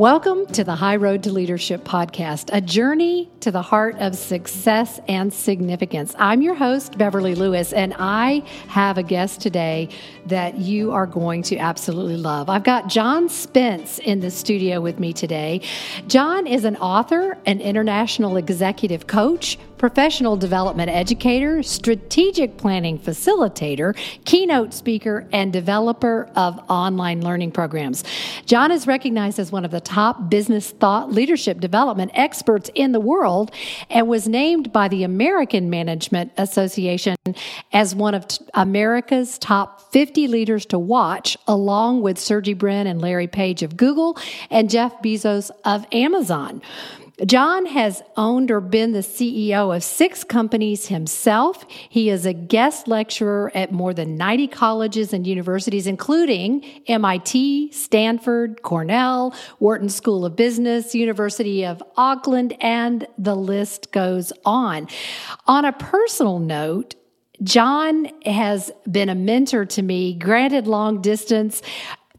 Welcome to the High Road to Leadership podcast, a journey to the heart of success and significance. I'm your host, Beverly Lewis, and I have a guest today that you are going to absolutely love. I've got John Spence in the studio with me today. John is an author, an international executive coach, professional development educator, strategic planning facilitator, keynote speaker, and developer of online learning programs. John is recognized as one of the top business thought leadership development experts in the world and was named by the American Management Association as one of America's top 50 leaders to watch, along with Sergey Brin and Larry Page of Google and Jeff Bezos of Amazon. John has owned or been the CEO of six companies himself. He is a guest lecturer at more than 90 colleges and universities, including MIT, Stanford, Cornell, Wharton School of Business, University of Auckland, and the list goes on. On a personal note, John has been a mentor to me, granted long distance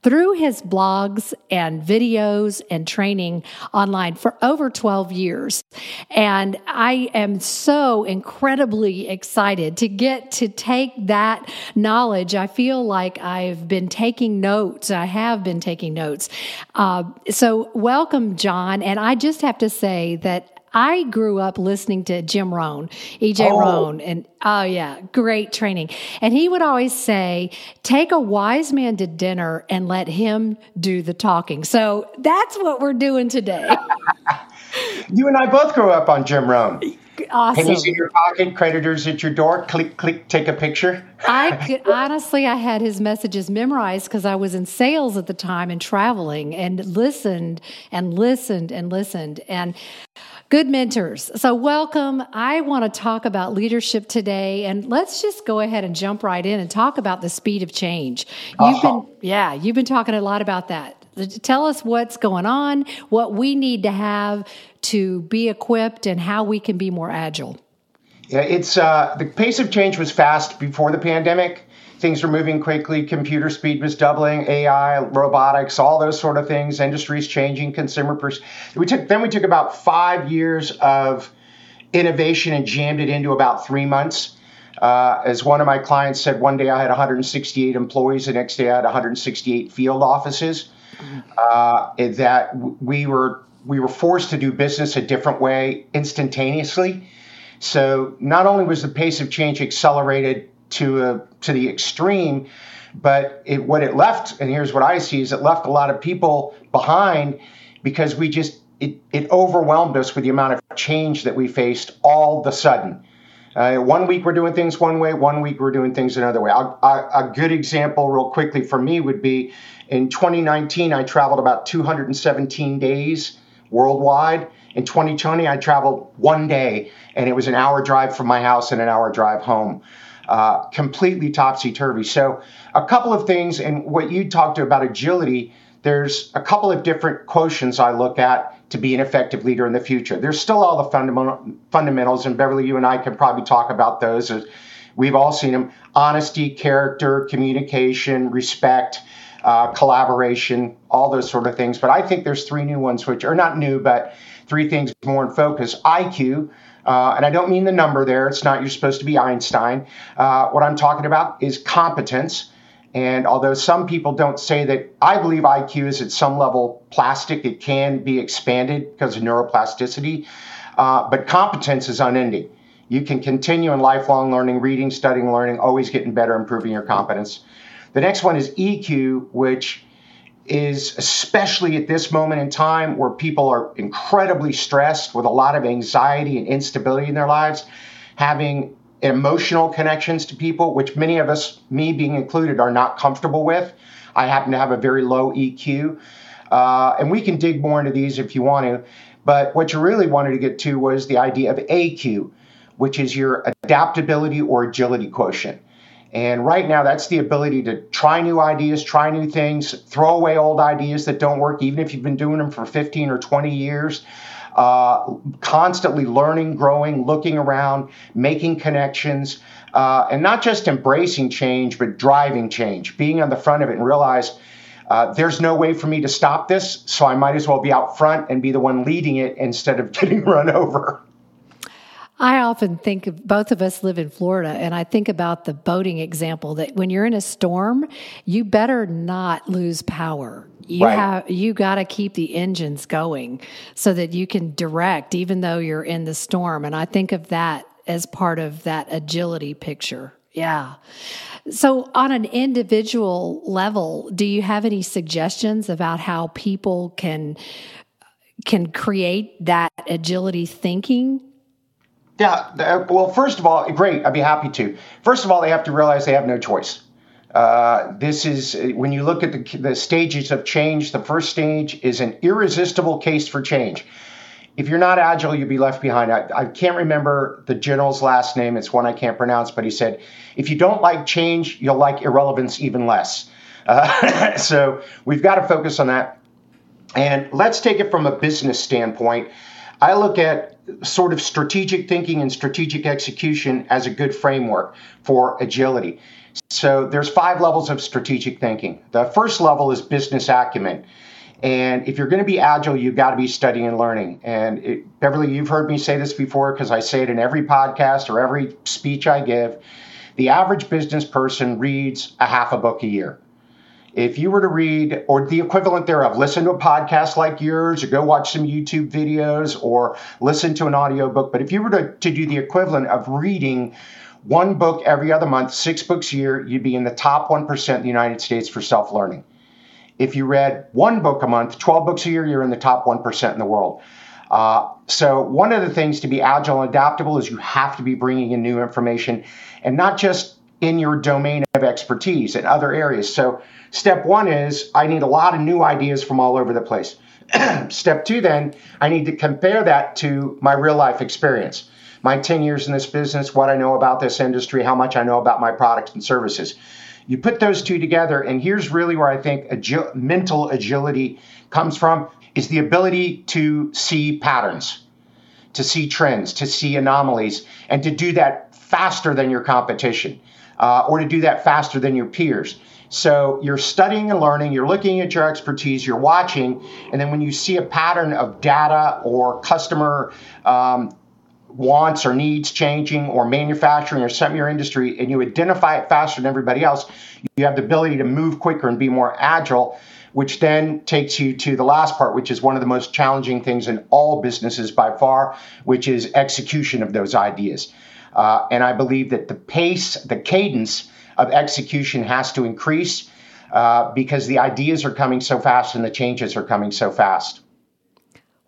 through his blogs and videos and training online for over 12 years. And I am so incredibly excited to get to take that knowledge. I feel like I've been taking notes. I have been taking notes. Uh, so, welcome, John. And I just have to say that I grew up listening to Jim Rohn, EJ oh. Rohn, and oh yeah, great training. And he would always say, take a wise man to dinner and let him do the talking. So that's what we're doing today. you and I both grew up on Jim Rohn. Awesome. Pennies in your pocket, creditors at your door. Click, click, take a picture. I could honestly, I had his messages memorized because I was in sales at the time and traveling, and listened and listened and listened. And Good mentors. So, welcome. I want to talk about leadership today, and let's just go ahead and jump right in and talk about the speed of change. You've uh-huh. been, yeah, you've been talking a lot about that. Tell us what's going on, what we need to have to be equipped, and how we can be more agile. Yeah, it's uh, the pace of change was fast before the pandemic things were moving quickly. Computer speed was doubling, AI, robotics, all those sort of things. Industries changing, consumer. Pers- we took then we took about five years of innovation and jammed it into about three months. Uh, as one of my clients said, one day I had 168 employees, the next day I had 168 field offices. Uh, that we were we were forced to do business a different way instantaneously. So not only was the pace of change accelerated to a, to the extreme. But it, what it left, and here's what I see, is it left a lot of people behind because we just it, it overwhelmed us with the amount of change that we faced all of a sudden. Uh, one week we're doing things one way, one week we're doing things another way. I, I, a good example, real quickly, for me would be in 2019, I traveled about 217 days worldwide. In 2020, I traveled one day, and it was an hour drive from my house and an hour drive home uh, completely topsy turvy. So, a couple of things, and what you talked about agility, there's a couple of different quotients I look at to be an effective leader in the future. There's still all the fundamental, fundamentals, and Beverly, you and I can probably talk about those. We've all seen them honesty, character, communication, respect. Uh, collaboration, all those sort of things. But I think there's three new ones, which are not new, but three things more in focus. IQ, uh, and I don't mean the number there. It's not you're supposed to be Einstein. Uh, what I'm talking about is competence. And although some people don't say that, I believe IQ is at some level plastic. It can be expanded because of neuroplasticity. Uh, but competence is unending. You can continue in lifelong learning, reading, studying, learning, always getting better, improving your competence. The next one is EQ, which is especially at this moment in time where people are incredibly stressed with a lot of anxiety and instability in their lives, having emotional connections to people, which many of us, me being included, are not comfortable with. I happen to have a very low EQ. Uh, and we can dig more into these if you want to. But what you really wanted to get to was the idea of AQ, which is your adaptability or agility quotient. And right now, that's the ability to try new ideas, try new things, throw away old ideas that don't work, even if you've been doing them for 15 or 20 years. Uh, constantly learning, growing, looking around, making connections, uh, and not just embracing change, but driving change, being on the front of it and realize Uh, there's no way for me to stop this, so I might as well be out front and be the one leading it instead of getting run over. I often think of both of us live in Florida, and I think about the boating example that when you're in a storm, you better not lose power. You right. have you got to keep the engines going so that you can direct, even though you're in the storm. And I think of that as part of that agility picture. Yeah. So, on an individual level, do you have any suggestions about how people can can create that agility thinking yeah. Well, first of all, great. I'd be happy to. First of all, they have to realize they have no choice. Uh, this is when you look at the, the stages of change. The first stage is an irresistible case for change. If you're not agile, you'll be left behind. I, I can't remember the general's last name. It's one I can't pronounce, but he said, if you don't like change, you'll like irrelevance even less. Uh, so we've got to focus on that. And let's take it from a business standpoint. I look at sort of strategic thinking and strategic execution as a good framework for agility. So there's five levels of strategic thinking. The first level is business acumen. And if you're going to be agile, you've got to be studying and learning. And it, Beverly, you've heard me say this before because I say it in every podcast or every speech I give. The average business person reads a half a book a year if you were to read or the equivalent thereof listen to a podcast like yours or go watch some youtube videos or listen to an audiobook but if you were to, to do the equivalent of reading one book every other month six books a year you'd be in the top 1% in the united states for self-learning. If you read one book a month 12 books a year you're in the top 1% in the world. Uh, so one of the things to be agile and adaptable is you have to be bringing in new information and not just in your domain of expertise in other areas so Step one is I need a lot of new ideas from all over the place. Step two, then, I need to compare that to my real life experience. My 10 years in this business, what I know about this industry, how much I know about my products and services. You put those two together, and here's really where I think agi- mental agility comes from is the ability to see patterns, to see trends, to see anomalies, and to do that faster than your competition, uh, or to do that faster than your peers. So you're studying and learning, you're looking at your expertise, you're watching, and then when you see a pattern of data or customer um, wants or needs changing or manufacturing or some your industry and you identify it faster than everybody else, you have the ability to move quicker and be more agile, which then takes you to the last part, which is one of the most challenging things in all businesses by far, which is execution of those ideas. Uh, and I believe that the pace, the cadence, of execution has to increase uh, because the ideas are coming so fast and the changes are coming so fast.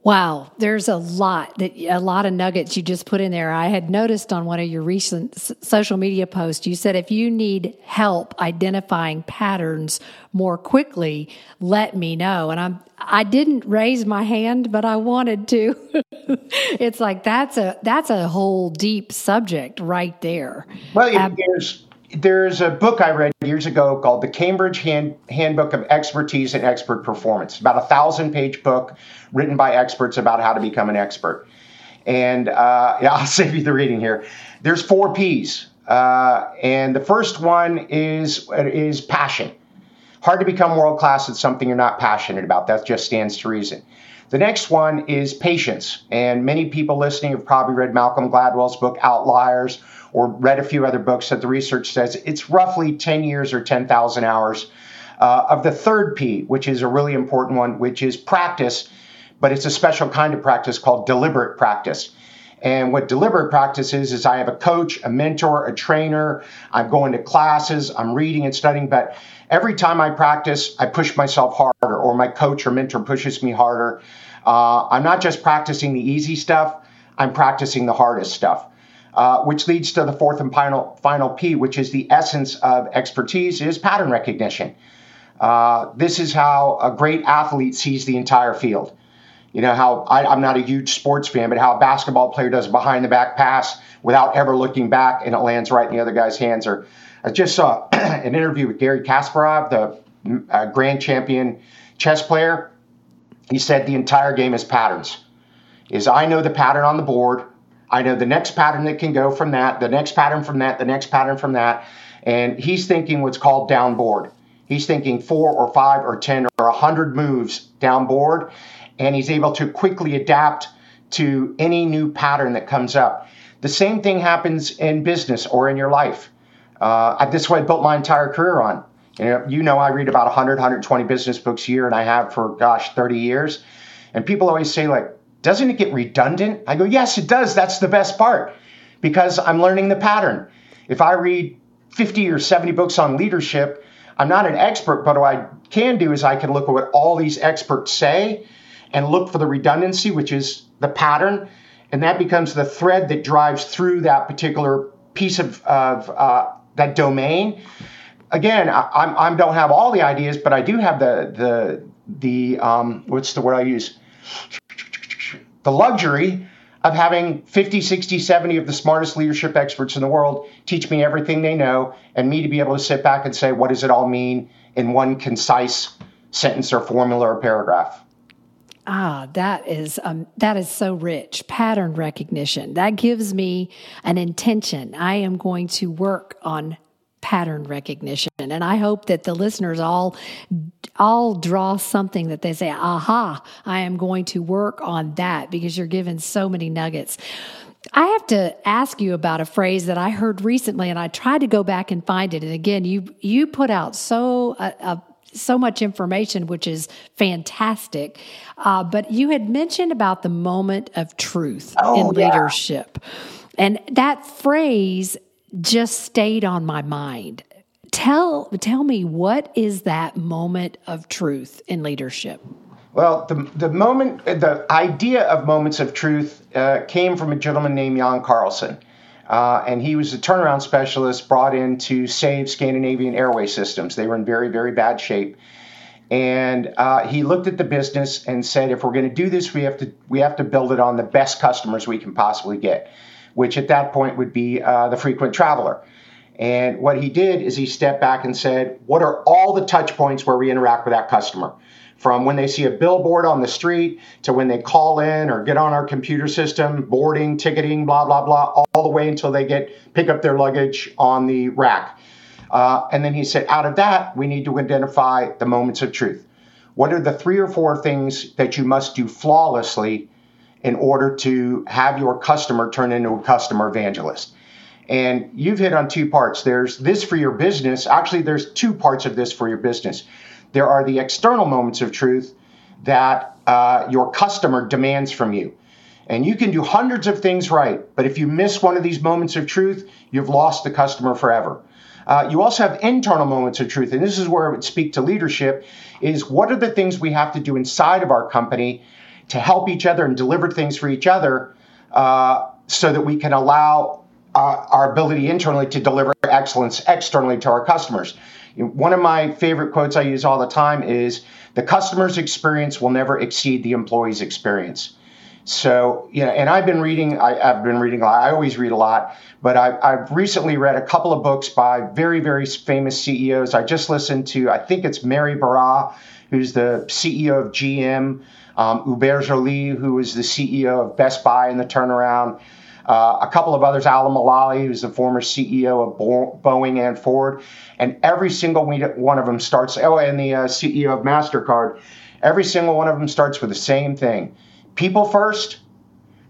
Wow, there's a lot that a lot of nuggets you just put in there. I had noticed on one of your recent social media posts, you said if you need help identifying patterns more quickly, let me know. And I'm I didn't raise my hand, but I wanted to. it's like that's a that's a whole deep subject right there. Well, um, there's there's a book I read years ago called The Cambridge Hand, Handbook of Expertise and Expert Performance. About a thousand page book written by experts about how to become an expert. And uh, yeah, I'll save you the reading here. There's four P's, uh, and the first one is is passion. Hard to become world class at something you're not passionate about. That just stands to reason. The next one is patience, and many people listening have probably read Malcolm Gladwell's book Outliers or read a few other books that the research says it's roughly 10 years or 10,000 hours uh, of the third P, which is a really important one, which is practice, but it's a special kind of practice called deliberate practice. And what deliberate practice is, is I have a coach, a mentor, a trainer. I'm going to classes, I'm reading and studying, but every time I practice, I push myself harder, or my coach or mentor pushes me harder. Uh, I'm not just practicing the easy stuff, I'm practicing the hardest stuff uh, which leads to the fourth and final, final P, which is the essence of expertise, is pattern recognition. Uh, this is how a great athlete sees the entire field. You know how I, am not a huge sports fan, but how a basketball player does a behind the back pass without ever looking back and it lands right in the other guy's hands. Or I just saw an interview with Garry Kasparov, the uh, grand champion chess player. He said the entire game is patterns. Is I know the pattern on the board. I know the next pattern that can go from that, the next pattern from that, the next pattern from that. And he's thinking what's called downboard. He's thinking four or five or 10 or 100 moves down board, and he's able to quickly adapt to any new pattern that comes up. The same thing happens in business or in your life. Uh, this is what I built my entire career on. You know, you know, I read about 100, 120 business books a year, and I have for, gosh, 30 years. And people always say, like, doesn't it get redundant? I go, yes, it does. That's the best part because I'm learning the pattern. If I read 50 or 70 books on leadership, I'm not an expert, but what I can do is I can look at what all these experts say and look for the redundancy, which is the pattern. And that becomes the thread that drives through that particular piece of, of uh, that domain. Again, I, I, don't have all the ideas, but I do have the, the, the um, what's the word I use? The luxury of having 50, 60, 70 of the smartest leadership experts in the world teach me everything they know, and me to be able to sit back and say, what does it all mean in one concise sentence or formula or paragraph? Ah, that is um, that is so rich. Pattern recognition that gives me an intention. I am going to work on pattern recognition. And I hope that the listeners all all draw something that they say, aha, I am going to work on that because you're given so many nuggets. I have to ask you about a phrase that I heard recently, and I tried to go back and find it. And again, you you put out so a, uh, so much information, which is fantastic. Uh, but you had mentioned about the moment of truth oh, in leadership, yeah. and that phrase just stayed on my mind. Tell tell me what is that moment of truth in leadership? Well, the, the moment, the idea of moments of truth uh, came from a gentleman named Jan Carlzon. Uh, and he was a turnaround specialist brought in to save Scandinavian airway systems. They were in very, very bad shape. And uh, he looked at the business and said, if we're going to do this, we have to we have to build it on the best customers we can possibly get which at that point would be uh, the frequent traveler. And what he did is he stepped back and said, What are all the touch points where we interact with that customer? From when they see a billboard on the street to when they call in or get on our computer system, boarding, ticketing, blah, blah, blah, all the way until they get pick up their luggage on the rack. Uh, and then he said, out of that, we need to identify the moments of truth. What are the three or four things that you must do flawlessly in order to have your customer turn into a customer evangelist. And you've hit on two parts. There's this for your business. Actually, there's two parts of this for your business. There are the external moments of truth that uh, your customer demands from you. And you can do hundreds of things right, but if you miss one of these moments of truth, you've lost the customer forever. Uh, you also have internal moments of truth, and this is where I would speak to leadership: is what are the things we have to do inside of our company to help each other and deliver things for each other uh, so that we can allow uh, our ability internally to deliver excellence externally to our customers. One of my favorite quotes I use all the time is the customer's experience will never exceed the employee's experience. So, you know, and I've been reading, I, have been reading a lot, I always read a lot, but I, I've recently read a couple of books by very, very famous CEOs. I just listened to, I think it's Mary Barra, who's the CEO of GM um, Hubert Joly, who was the CEO of Best Buy in the turnaround, uh, a couple of others, Alan Mulally, who's the former CEO of Bo- Boeing and Ford, and every single one of them starts. Oh, and the uh, CEO of Mastercard. Every single one of them starts with the same thing: people first,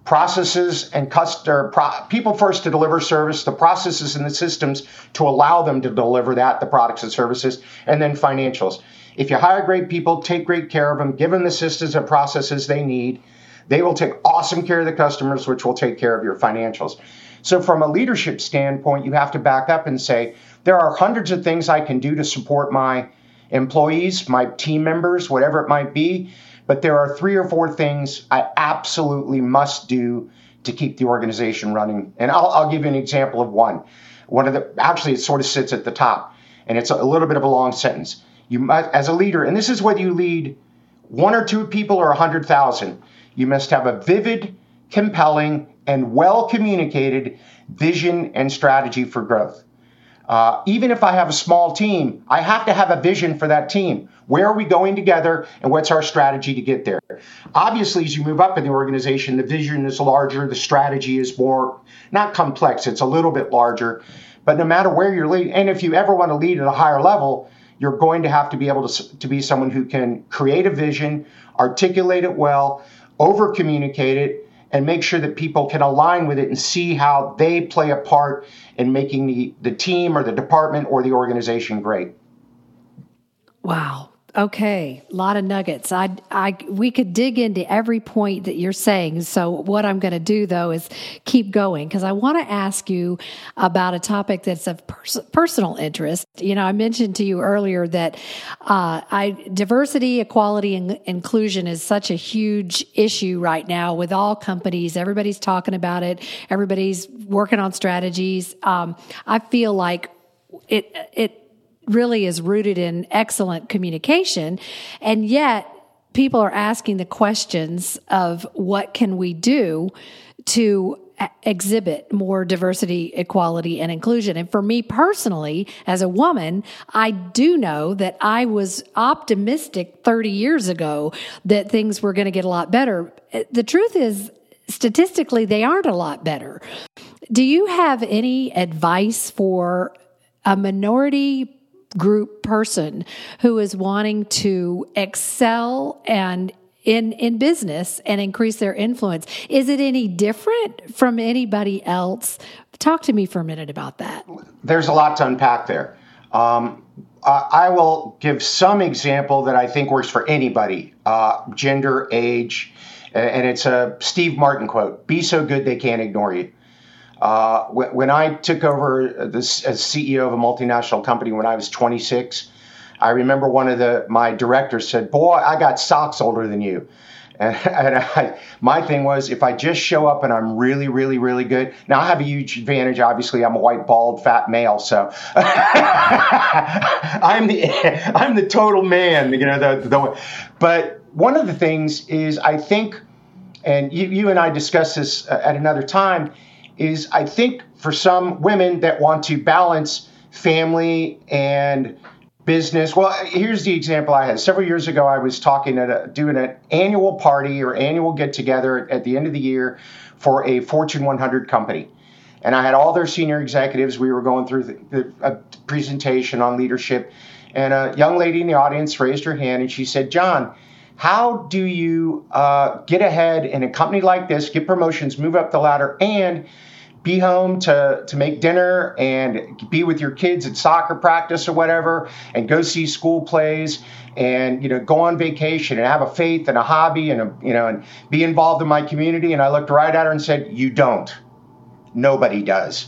processes and customer pro- people first to deliver service, the processes and the systems to allow them to deliver that, the products and services, and then financials. If you hire great people, take great care of them, give them the systems and processes they need, they will take awesome care of the customers, which will take care of your financials. So, from a leadership standpoint, you have to back up and say, there are hundreds of things I can do to support my employees, my team members, whatever it might be. But there are three or four things I absolutely must do to keep the organization running. And I'll, I'll give you an example of one. One of the actually, it sort of sits at the top, and it's a little bit of a long sentence. You must, as a leader, and this is whether you lead one or two people or a hundred thousand, you must have a vivid, compelling, and well communicated vision and strategy for growth. Uh, even if I have a small team, I have to have a vision for that team. Where are we going together, and what's our strategy to get there? Obviously, as you move up in the organization, the vision is larger, the strategy is more, not complex, it's a little bit larger. But no matter where you're leading, and if you ever want to lead at a higher level, you're going to have to be able to, to be someone who can create a vision, articulate it well, over communicate it, and make sure that people can align with it and see how they play a part in making the, the team or the department or the organization great. Wow. Okay, a lot of nuggets. I, I, we could dig into every point that you're saying. So what I'm going to do though is keep going because I want to ask you about a topic that's of pers- personal interest. You know, I mentioned to you earlier that uh, I diversity, equality, and inclusion is such a huge issue right now with all companies. Everybody's talking about it. Everybody's working on strategies. Um, I feel like it it really is rooted in excellent communication. And yet people are asking the questions of what can we do to exhibit more diversity, equality, and inclusion. And for me personally, as a woman, I do know that I was optimistic 30 years ago that things were going to get a lot better. The truth is, statistically, they aren't a lot better. Do you have any advice for a minority group person who is wanting to excel and in in business and increase their influence. Is it any different from anybody else? Talk to me for a minute about that. There's a lot to unpack there. Um, uh, i will give some example that i think works for anybody uh, gender age and it's a steve martin quote be so good they can't ignore you uh, when I took over this as CEO of a multinational company when I was 26, I remember one of the my directors said, "Boy, I got socks older than you." And, and I, my thing was, if I just show up and I'm really, really, really good. Now I have a huge advantage. Obviously, I'm a white, bald, fat male, so I'm the I'm the total man. You know, the, the but one of the things is I think, and you, you and I discussed this at another time is I think for some women that want to balance family and business. Well, here's the example I had. Several years ago, I was talking at a, doing an annual party or annual get together at the end of the year for a Fortune 100 company. And I had all their senior executives. We were going through the, the, a presentation on leadership. And a young lady in the audience raised her hand and she said, John, how do you uh, get ahead in a company like this, get promotions, move up the ladder, and be home to, to make dinner and be with your kids at soccer practice or whatever and go see school plays and you know go on vacation and have a faith and a hobby and a, you know and be involved in my community? And I looked right at her and said you don't. Nobody does.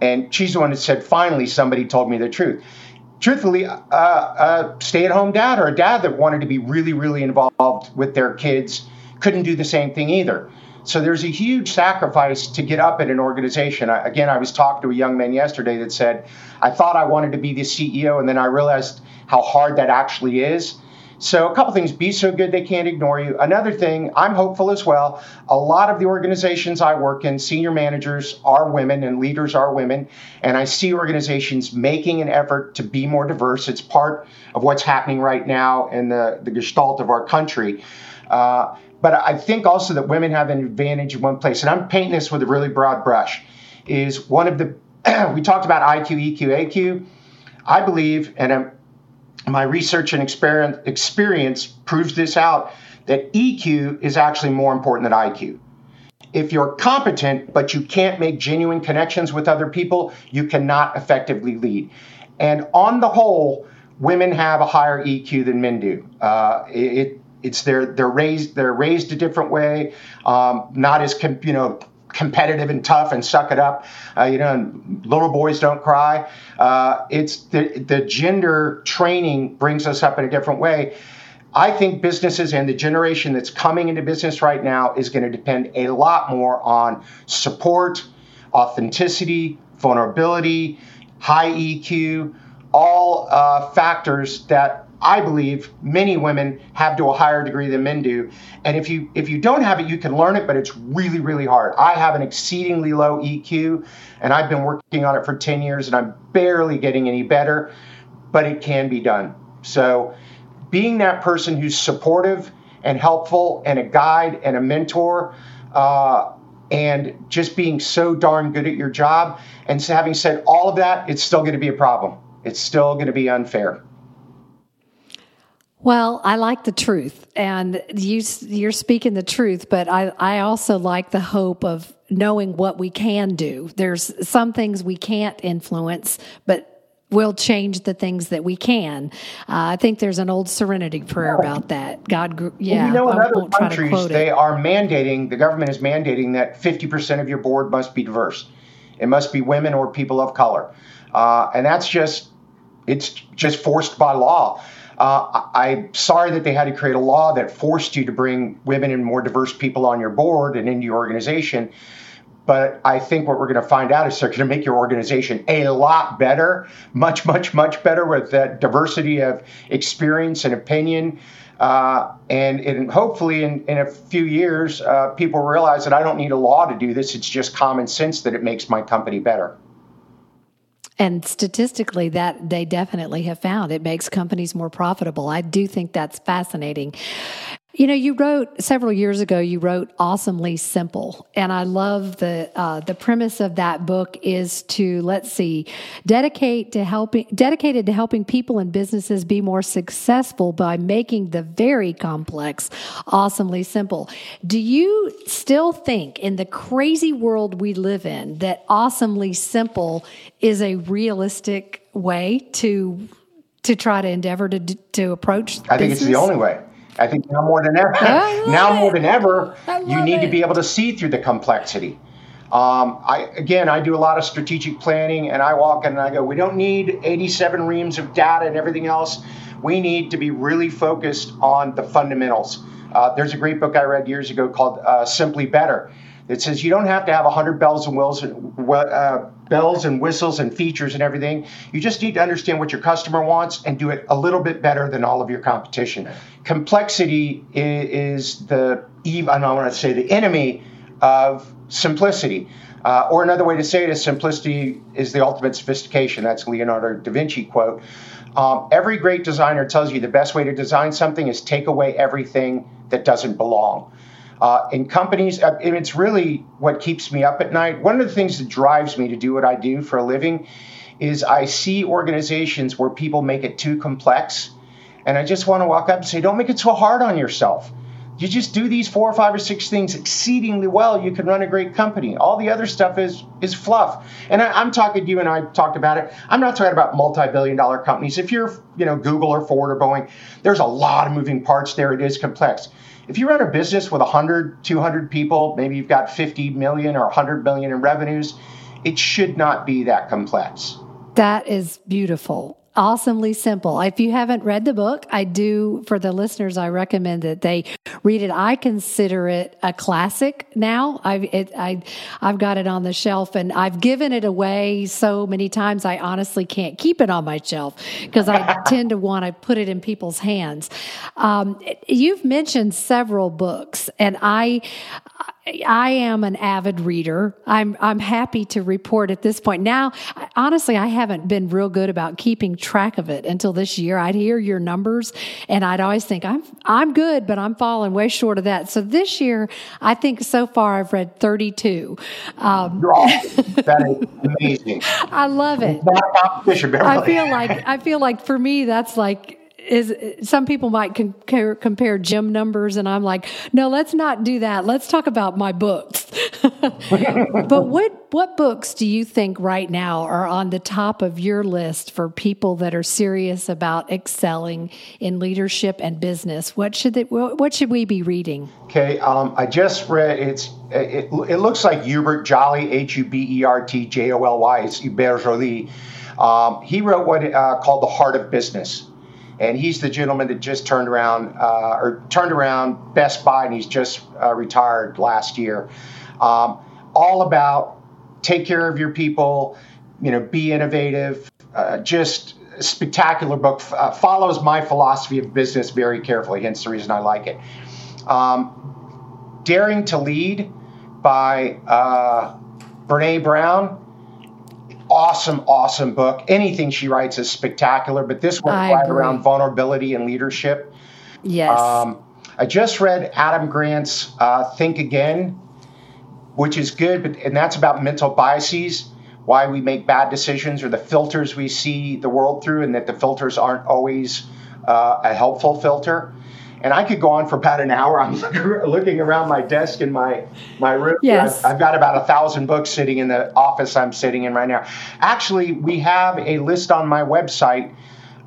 And she's the one that said finally somebody told me the truth truthfully uh, a stay-at-home dad or a dad that wanted to be really really involved with their kids couldn't do the same thing either so there's a huge sacrifice to get up at an organization. I, again, I was talking to a young man yesterday that said, I thought I wanted to be the CEO, and then I realized how hard that actually is. So, a couple things be so good they can't ignore you. Another thing, I'm hopeful as well. A lot of the organizations I work in, senior managers are women and leaders are women. And I see organizations making an effort to be more diverse. It's part of what's happening right now in the, the gestalt of our country. Uh, but I think also that women have an advantage in one place, and I'm painting this with a really broad brush. Is one of the we talked about IQ, EQ, AQ. I believe, and I'm, my research and experience, experience proves this out, that EQ is actually more important than IQ. If you're competent, but you can't make genuine connections with other people, you cannot effectively lead. And on the whole, women have a higher EQ than men do. Uh, it, it's they're they're raised they're raised a different way, um, not as you know competitive and tough and suck it up. Uh, you know, little boys don't cry. Uh, it's the the gender training brings us up in a different way. I think businesses and the generation that's coming into business right now is going to depend a lot more on support, authenticity, vulnerability, high EQ, all uh, factors that I believe many women have to a higher degree than men do. And if you if you don't have it, you can learn it, but it's really really hard. I have an exceedingly low EQ, and I've been working on it for 10 years, and I'm barely getting any better, but it can be done. So, being that person who's supportive and helpful, and a guide and a mentor. Uh, and just being so darn good at your job. And so having said all of that, it's still going to be a problem. It's still going to be unfair. Well, I like the truth, and you you're speaking the truth, but I I also like the hope of knowing what we can do. There's some things we can't influence, but we'll change the things that we can. Uh, I think there's an old Serenity prayer about that. God, yeah. Well, you know, in other countries, they are mandating. The government is mandating that 50% of your board must be diverse. It must be women or people of color, uh, and that's just it's just forced by law. Uh, I'm sorry that they had to create a law that forced you to bring women and more diverse people on your board and into your organization. But I think what we're going to find out is they're going to make your organization a lot better, much, much, much better with that diversity of experience and opinion. Uh, and, and, hopefully, in, in, a few years, uh, people realize that I don't need a law to do this. It's just common sense that it makes my company better. And statistically, that they definitely have found it makes companies more profitable. I do think that's fascinating. You know, you wrote several years ago. You wrote "Awesomely Simple," and I love the uh, the premise of that book is to let's see, dedicate to helping dedicated to helping people and businesses be more successful by making the very complex awesomely simple. Do you still think, in the crazy world we live in, that awesomely simple is a realistic way to to try to endeavor to to approach? I think it's the only way. I think now more than ever, now more than ever, you need it. to be able to see through the complexity. Um, I again, I do a lot of strategic planning, and I walk in and I go, we don't need 87 reams of data and everything else. We need to be really focused on the fundamentals. Uh, there's a great book I read years ago called uh, Simply Better that says you don't have to have 100 bells and whistles, uh, bells and whistles and features and everything. You just need to understand what your customer wants and do it a little bit better than all of your competition. Complexity is, the I don't want to say the enemy of simplicity. Uh, or another way to say it is simplicity is the ultimate sophistication. That's Leonardo da Vinci quote. Um, every great designer tells you the best way to design something is take away everything that doesn't belong. Uh, in companies, uh, it's really what keeps me up at night. One of the things that drives me to do what I do for a living is I see organizations where people make it too complex. And I just want to walk up and say, don't make it so hard on yourself. You just do these four or five or six things exceedingly well. You can run a great company. All the other stuff is is fluff. And I, am talking to you, and I talked about it. I'm not talking about multi-billion-dollar companies. If you're, you know, Google or Ford or Boeing, there's a lot of moving parts there. It is complex. If you run a business with 100, 200 people, maybe you've got 50 million or 100 million in revenues, it should not be that complex. That is beautiful awesomely simple. If you haven't read the book, I do, for the listeners, I recommend that they read it. I consider it a classic now. I've, it, I, I've got it on the shelf and I've given it away so many times. I honestly can't keep it on my shelf because I tend to want to put it in people's hands. Um, you've mentioned several books and I, I am an avid reader. I'm I'm happy to report at this point. Now, honestly, I haven't been real good about keeping track of it until this year. I'd hear your numbers and I'd always think I'm I'm good, but I'm falling way short of that. So this year, I think so far I've read 32. Um, You're awesome. That is amazing. I love it. I feel like I feel like for me that's like is some people might compare, compare gym numbers and I'm like, no, let's not do that. Let's talk about my books. but what what books do you think right now are on the top of your list for people that are serious about excelling in leadership and business? What should they, what should we be reading? Okay, um, I just read it's it, it looks like Hubert Jolly H U B E R T J O L Y. It's Hubert Joly. Um, he wrote what uh, called the Heart of Business and he's the gentleman that just turned around uh, or turned around Best Buy, and he's just uh, retired last year. Um, all about take care of your people, you know, be innovative. Uh, just spectacular book. Uh, follows my philosophy of business very carefully. Hence the reason I like it. Um, Daring to Lead by uh, Brene Brown awesome, awesome book. Anything she writes is spectacular, but this one right around vulnerability and leadership. Yes. Um, I just read Adam Grant's uh, Think Again, which is good, but and that's about mental biases, why we make bad decisions, or the filters we see the world through, and that the filters aren't always uh, a helpful filter. And I could go on for about an hour. I'm looking around my desk in my my room. Yes. I've, I've got about a thousand books sitting in the office I'm sitting in right now. Actually, we have a list on my website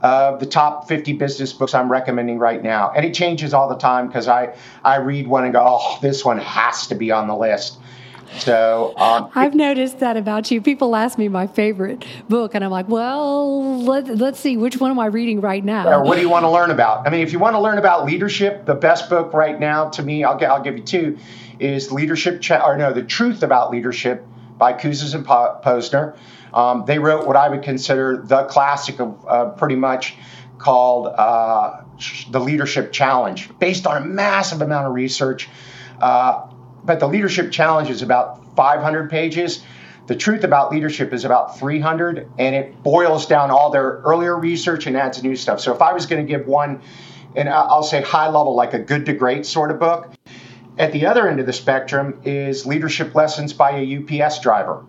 of the top 50 business books I'm recommending right now. And it changes all the time because I, I read one and go, oh, this one has to be on the list. So um, I've noticed that about you. People ask me my favorite book, and I'm like, well, let, let's see, which one am I reading right now? Or what do you want to learn about? I mean, if you want to learn about leadership, the best book right now to me, I'll, I'll give you two, is Leadership, Ch- or no, The Truth About Leadership by Kouzes and Posner. Um, they wrote what I would consider the classic of uh, pretty much called uh, The Leadership Challenge, based on a massive amount of research. Uh, but the leadership challenge is about 500 pages. The truth about leadership is about 300, and it boils down all their earlier research and adds new stuff. So if I was going to give one, and I'll say high level, like a good to great sort of book, at the other end of the spectrum is Leadership Lessons by a UPS driver.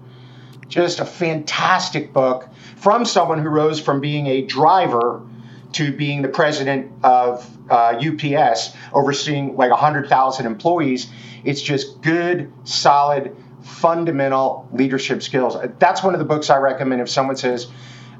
Just a fantastic book from someone who rose from being a driver to being the president of uh, UPS, overseeing like 100,000 employees. It's just good, solid, fundamental leadership skills. That's one of the books I recommend if someone says,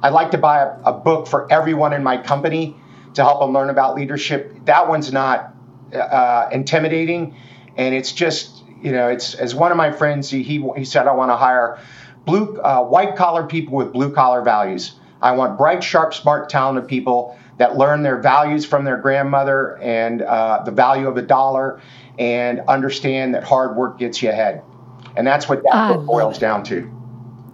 I'd like to buy a, a book for everyone in my company to help them learn about leadership. That one's not uh, intimidating, and it's just, you know, it's as one of my friends, he, he, he said, I want to hire blue, uh, white collar people with blue collar values. I want bright, sharp, smart, talented people that learn their values from their grandmother and uh, the value of a dollar and understand that hard work gets you ahead. And that's what that I book boils down to.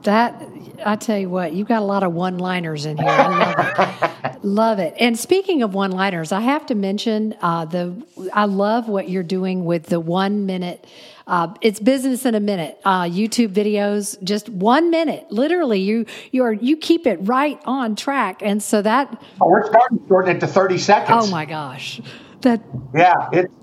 That I tell you what, you've got a lot of one-liners in here. Love it. And speaking of one-liners, I have to mention uh, the. I love what you're doing with the one-minute. Uh, it's business in a minute. Uh, YouTube videos, just one minute. Literally, you you are you keep it right on track, and so that. Oh, we're starting to shorten it to thirty seconds. Oh my gosh, that. Yeah, it's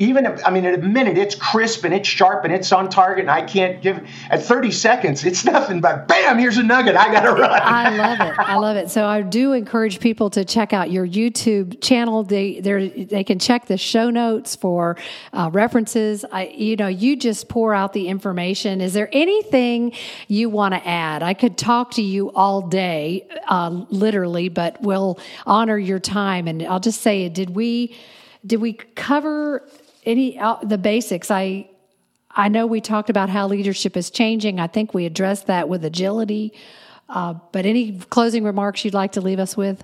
even if, I mean, in a minute, it's crisp and it's sharp and it's on target, and I can't give at 30 seconds, it's nothing but bam, here's a nugget. I got to run. I love it. I love it. So I do encourage people to check out your YouTube channel. They they can check the show notes for uh, references. I, you know, you just pour out the information. Is there anything you want to add? I could talk to you all day, uh, literally, but we'll honor your time. And I'll just say, did we? Did we cover any uh, the basics. I I know we talked about how leadership is changing. I think we addressed that with agility. Uh, but any closing remarks you'd like to leave us with?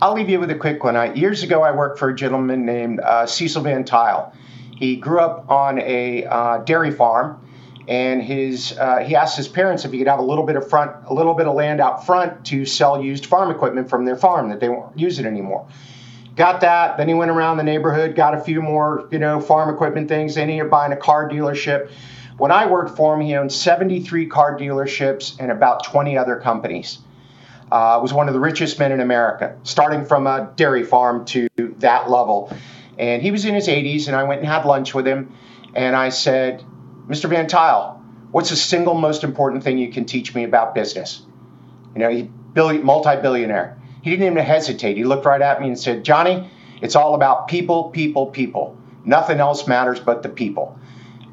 I'll leave you with a quick one. I, years ago, I worked for a gentleman named uh, Cecil Van Tuyl. He grew up on a uh, dairy farm, and his uh, he asked his parents if he could have a little bit of front, a little bit of land out front to sell used farm equipment from their farm that they won't use it anymore got that. Then he went around the neighborhood, got a few more, you know, farm equipment things. Then he ended up buying a car dealership. When I worked for him, he owned 73 car dealerships and about 20 other companies. Uh, was one of the richest men in America, starting from a dairy farm to that level. And he was in his 80s, and I went and had lunch with him. And I said, Mr. Van Tuyl, what's the single most important thing you can teach me about business? You know, he multi-billionaire. He didn't even hesitate. He looked right at me and said, Johnny, it's all about people, people, people. Nothing else matters but the people.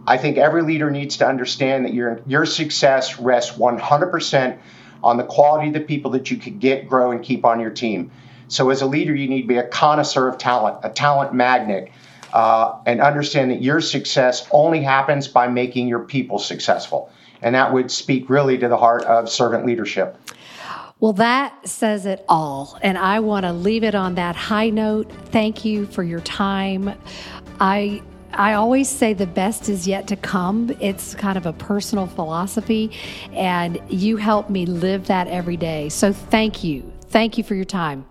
I think every leader needs to understand that your, your success rests 100% on the quality of the people that you could get, grow, and keep on your team. So, as a leader, you need to be a connoisseur of talent, a talent magnet, uh, and understand that your success only happens by making your people successful. And that would speak really to the heart of servant leadership. Well, that says it all. And I want to leave it on that high note. Thank you for your time. I I always say the best is yet to come. It's kind of a personal philosophy, and you help me live that every day. So thank you. Thank you for your time.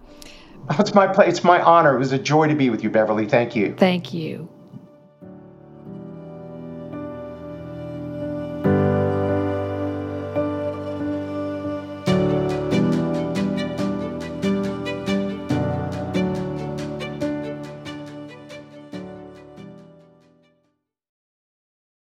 It's my it's my honor. It was a joy to be with you, Beverly. Thank you. Thank you.